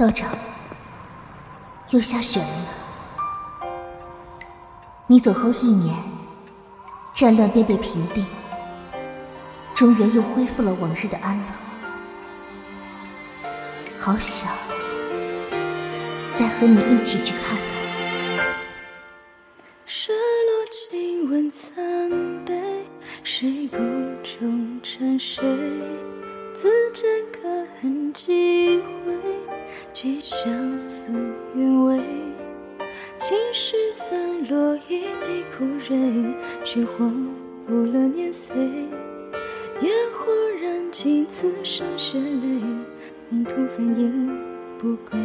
道长，又下雪了呢。你走后一年，战乱便被平定，中原又恢复了往日的安乐。好想再和你一起去看看。失落亲吻残悲，谁孤忠沉睡？自见可恨几回？几相思原味。青石散落一地枯蕊，却荒无了年岁。烟火燃尽，此生血泪，命途分影不归。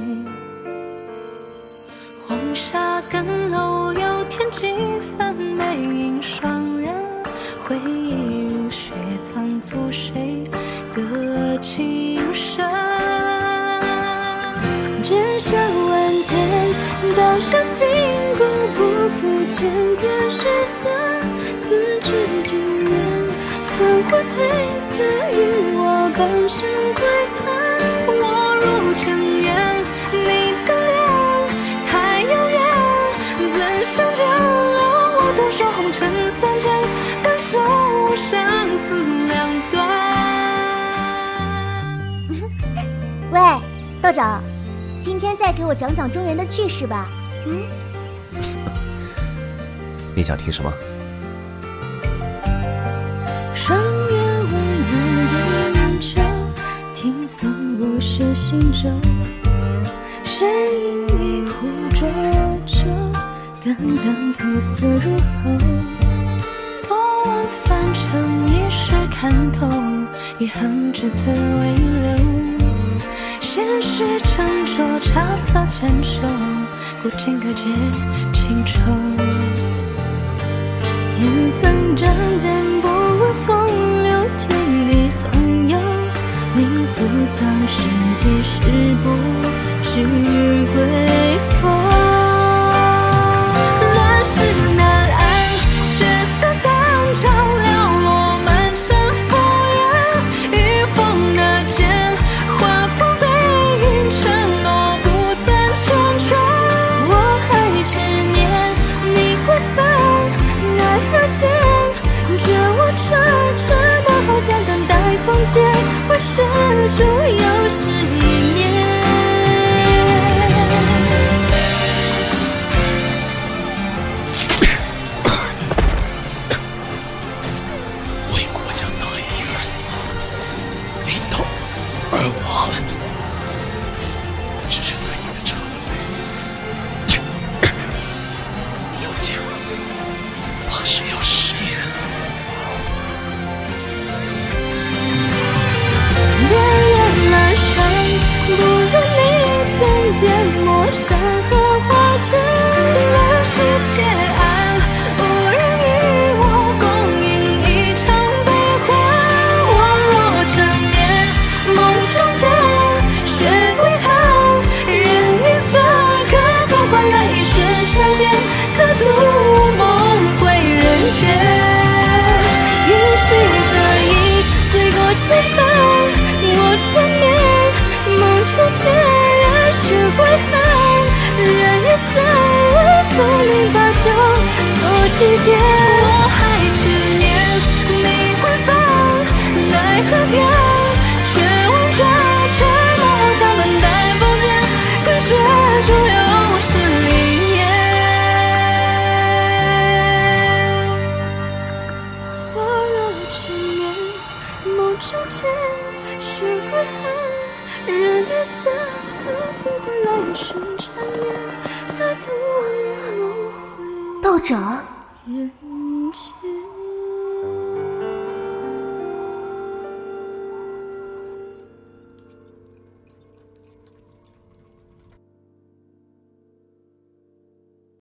黄沙更楼有天几分美影双人，回忆如雪藏足谁天，刀伤筋骨，不负剑关失色，自知经年，烽火褪色，与我半生窥探。我入尘缘，你的脸太遥远，怎想将了我独守红尘三千，感受生死两端。喂，道长，今天再给我讲讲中原的趣事吧。嗯，你想听什么？霜月温润眼角，听诵我写行舟。谁饮一壶浊酒，肝胆苦涩入喉。昨晚凡尘一世看透，一行至此为留。现实沉着，茶色牵手，古今可解情愁。也曾仗剑不问风流，天地同游。命负苍生，几时不知待风剑，为雪烛又是一年。为国家大义而死，为道而亡，归恨，任夜色，宿命把酒做祭奠。我还执念，你归帆，奈何天，却忘却，沉默将等待风卷，隔雪就又是离别。我若执念，梦中见，雪归恨，任夜色。可否换来一瞬缠绵，再度梦回。道长，